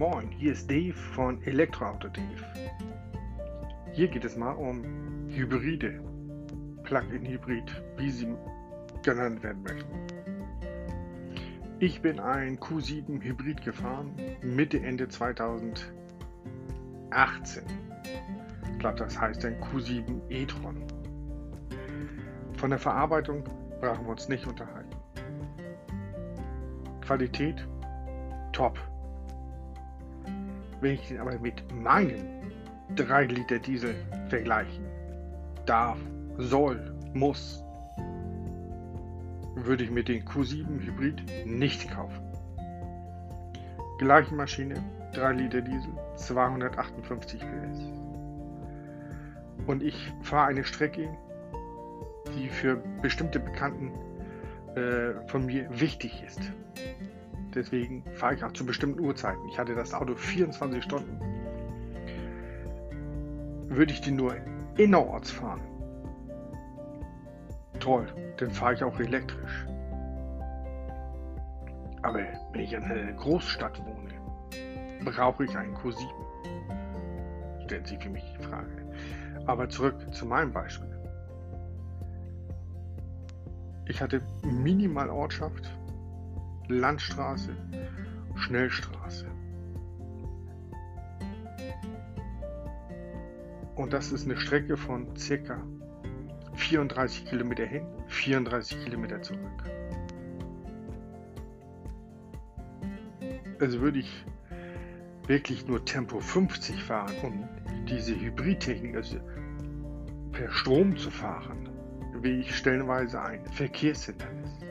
Moin, hier ist Dave von Elektroauto Dave. Hier geht es mal um Hybride, Plug-in-Hybrid, wie sie genannt werden möchten. Ich bin ein Q7 Hybrid gefahren, Mitte, Ende 2018. Ich glaube, das heißt ein Q7 e-tron. Von der Verarbeitung brauchen wir uns nicht unterhalten. Qualität top. Wenn ich den aber mit meinem 3 Liter Diesel vergleichen darf, soll, muss, würde ich mir den Q7 Hybrid nicht kaufen. Gleiche Maschine, 3 Liter Diesel, 258 PS. Und ich fahre eine Strecke, die für bestimmte Bekannten äh, von mir wichtig ist. Deswegen fahre ich auch zu bestimmten Uhrzeiten. Ich hatte das Auto 24 Stunden. Würde ich die nur innerorts fahren, toll, dann fahre ich auch elektrisch. Aber wenn ich in einer Großstadt wohne, brauche ich einen Q7. Stellt sich für mich die Frage. Aber zurück zu meinem Beispiel. Ich hatte minimal Ortschaft, Landstraße, Schnellstraße. Und das ist eine Strecke von circa 34 Kilometer hin, 34 Kilometer zurück. Also würde ich wirklich nur Tempo 50 fahren, um diese Hybridtechnik, also per Strom zu fahren, wie ich stellenweise ein Verkehrshindernis.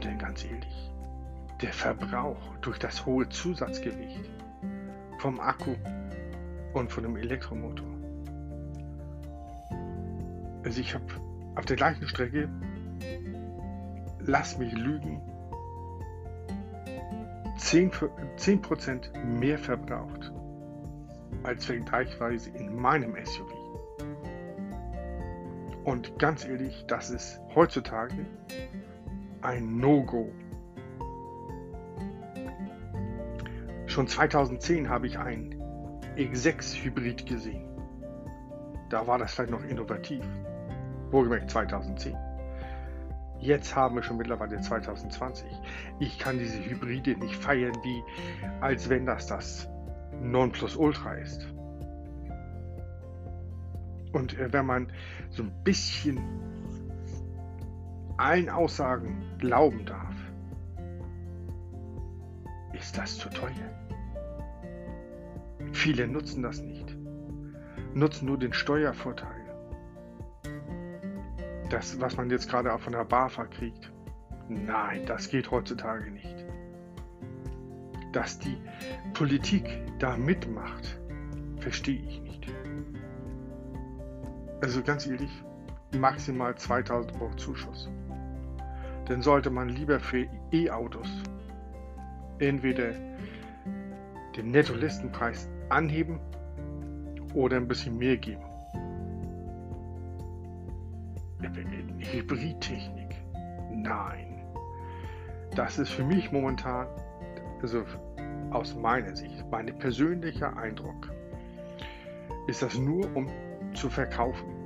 Dann ganz ehrlich, der Verbrauch durch das hohe Zusatzgewicht vom Akku und von dem Elektromotor. Also ich habe auf der gleichen Strecke, lass mich lügen, 10%, 10 mehr verbraucht als vergleichsweise in meinem SUV. Und ganz ehrlich, das ist heutzutage ein No-Go. Schon 2010 habe ich ein X6 Hybrid gesehen. Da war das vielleicht noch innovativ. Wohlgemerkt 2010. Jetzt haben wir schon mittlerweile 2020. Ich kann diese Hybride nicht feiern, wie als wenn das das Nonplusultra ist. Und äh, wenn man so ein bisschen allen Aussagen glauben darf, ist das zu teuer. Viele nutzen das nicht, nutzen nur den Steuervorteil. Das, was man jetzt gerade auch von der BAFA kriegt. Nein, das geht heutzutage nicht. Dass die Politik da mitmacht, verstehe ich nicht. Also ganz ehrlich, maximal 2000 Euro Zuschuss. Dann sollte man lieber für E-Autos entweder den Netto-Listenpreis anheben oder ein bisschen mehr geben. Hybridtechnik. Nein. Das ist für mich momentan, also aus meiner Sicht, mein persönlicher Eindruck, ist das nur um zu verkaufen.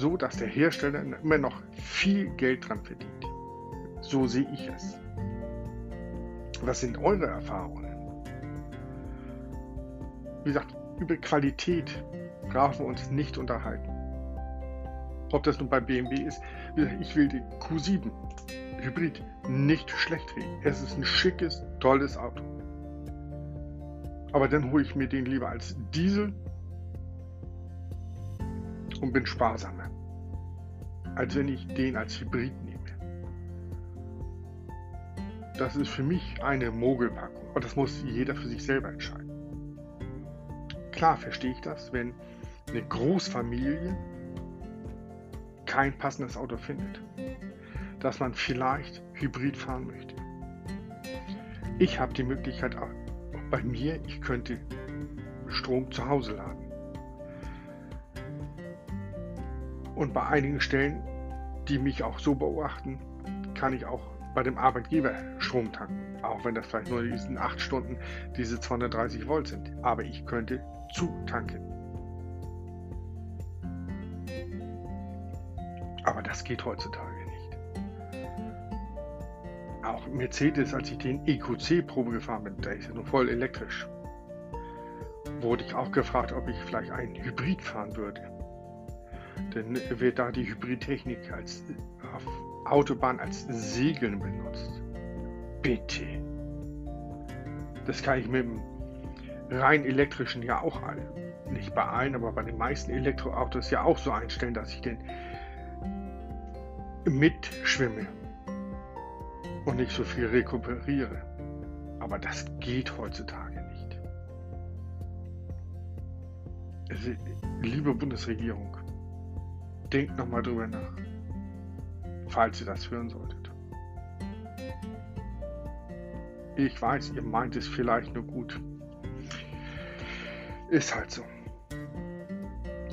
So dass der Hersteller immer noch viel Geld dran verdient. So sehe ich es. Was sind eure Erfahrungen? Wie gesagt, über Qualität brauchen wir uns nicht unterhalten. Ob das nun bei BMW ist, ich will den Q7 Hybrid nicht schlecht reden. Es ist ein schickes, tolles Auto. Aber dann hole ich mir den lieber als Diesel und bin sparsamer, als wenn ich den als Hybrid nehme. Das ist für mich eine Mogelpackung. Aber das muss jeder für sich selber entscheiden. Klar verstehe ich das, wenn eine Großfamilie kein passendes Auto findet, dass man vielleicht Hybrid fahren möchte. Ich habe die Möglichkeit auch bei mir, ich könnte Strom zu Hause laden. Und bei einigen Stellen, die mich auch so beobachten, kann ich auch bei dem Arbeitgeber Strom tanken. Auch wenn das vielleicht nur in 8 Stunden diese 230 Volt sind. Aber ich könnte zutanken. Aber das geht heutzutage nicht. Auch Mercedes, als ich den EQC-Probe gefahren bin, der ist ja nur voll elektrisch, wurde ich auch gefragt, ob ich vielleicht einen Hybrid fahren würde. Denn wird da die Hybridtechnik als auf Autobahn als Segeln benutzt. Bitte. Das kann ich mit dem rein elektrischen ja auch alle. Nicht bei allen, aber bei den meisten Elektroautos ja auch so einstellen, dass ich den mitschwimme und nicht so viel rekuperiere. Aber das geht heutzutage nicht. Also, liebe Bundesregierung, denkt nochmal drüber nach, falls ihr das hören solltet. Ich weiß, ihr meint es vielleicht nur gut. Ist halt so.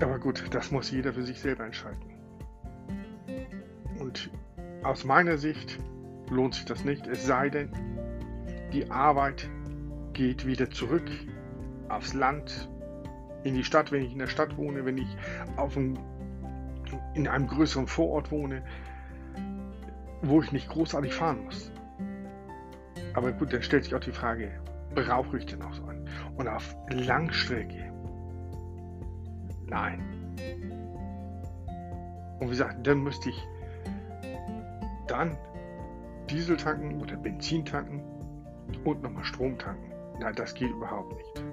Aber gut, das muss jeder für sich selber entscheiden. Und aus meiner Sicht lohnt sich das nicht, es sei denn, die Arbeit geht wieder zurück aufs Land, in die Stadt, wenn ich in der Stadt wohne, wenn ich auf einem, in einem größeren Vorort wohne, wo ich nicht großartig fahren muss. Aber gut, dann stellt sich auch die Frage, brauche ich denn auch so einen? Und auf Langstrecke? Nein. Und wie gesagt, dann müsste ich dann Diesel tanken oder Benzin tanken und nochmal Strom tanken. Nein, das geht überhaupt nicht.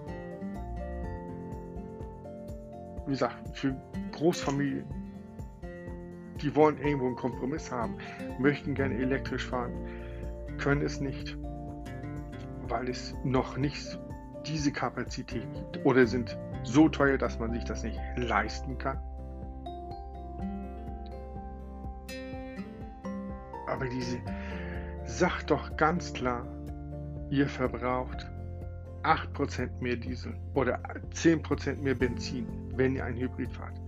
Wie gesagt, für Großfamilien, die wollen irgendwo einen Kompromiss haben, möchten gerne elektrisch fahren, können es nicht, weil es noch nicht diese Kapazität gibt oder sind so teuer, dass man sich das nicht leisten kann. Aber diese sagt doch ganz klar, ihr verbraucht 8% mehr Diesel oder 10% mehr Benzin, wenn ihr ein Hybrid fahrt.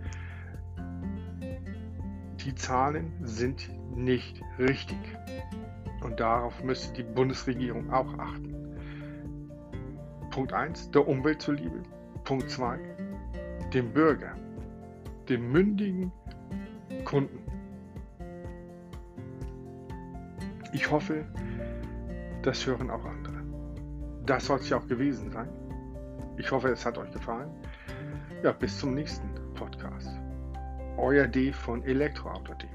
Die Zahlen sind nicht richtig. Und darauf müsste die Bundesregierung auch achten. Punkt 1, der Umwelt zuliebe. Punkt 2, dem Bürger, dem mündigen Kunden Ich hoffe, das hören auch andere. Das soll es ja auch gewesen sein. Ich hoffe, es hat euch gefallen. Ja, bis zum nächsten Podcast. Euer Dave von Elektroautodev.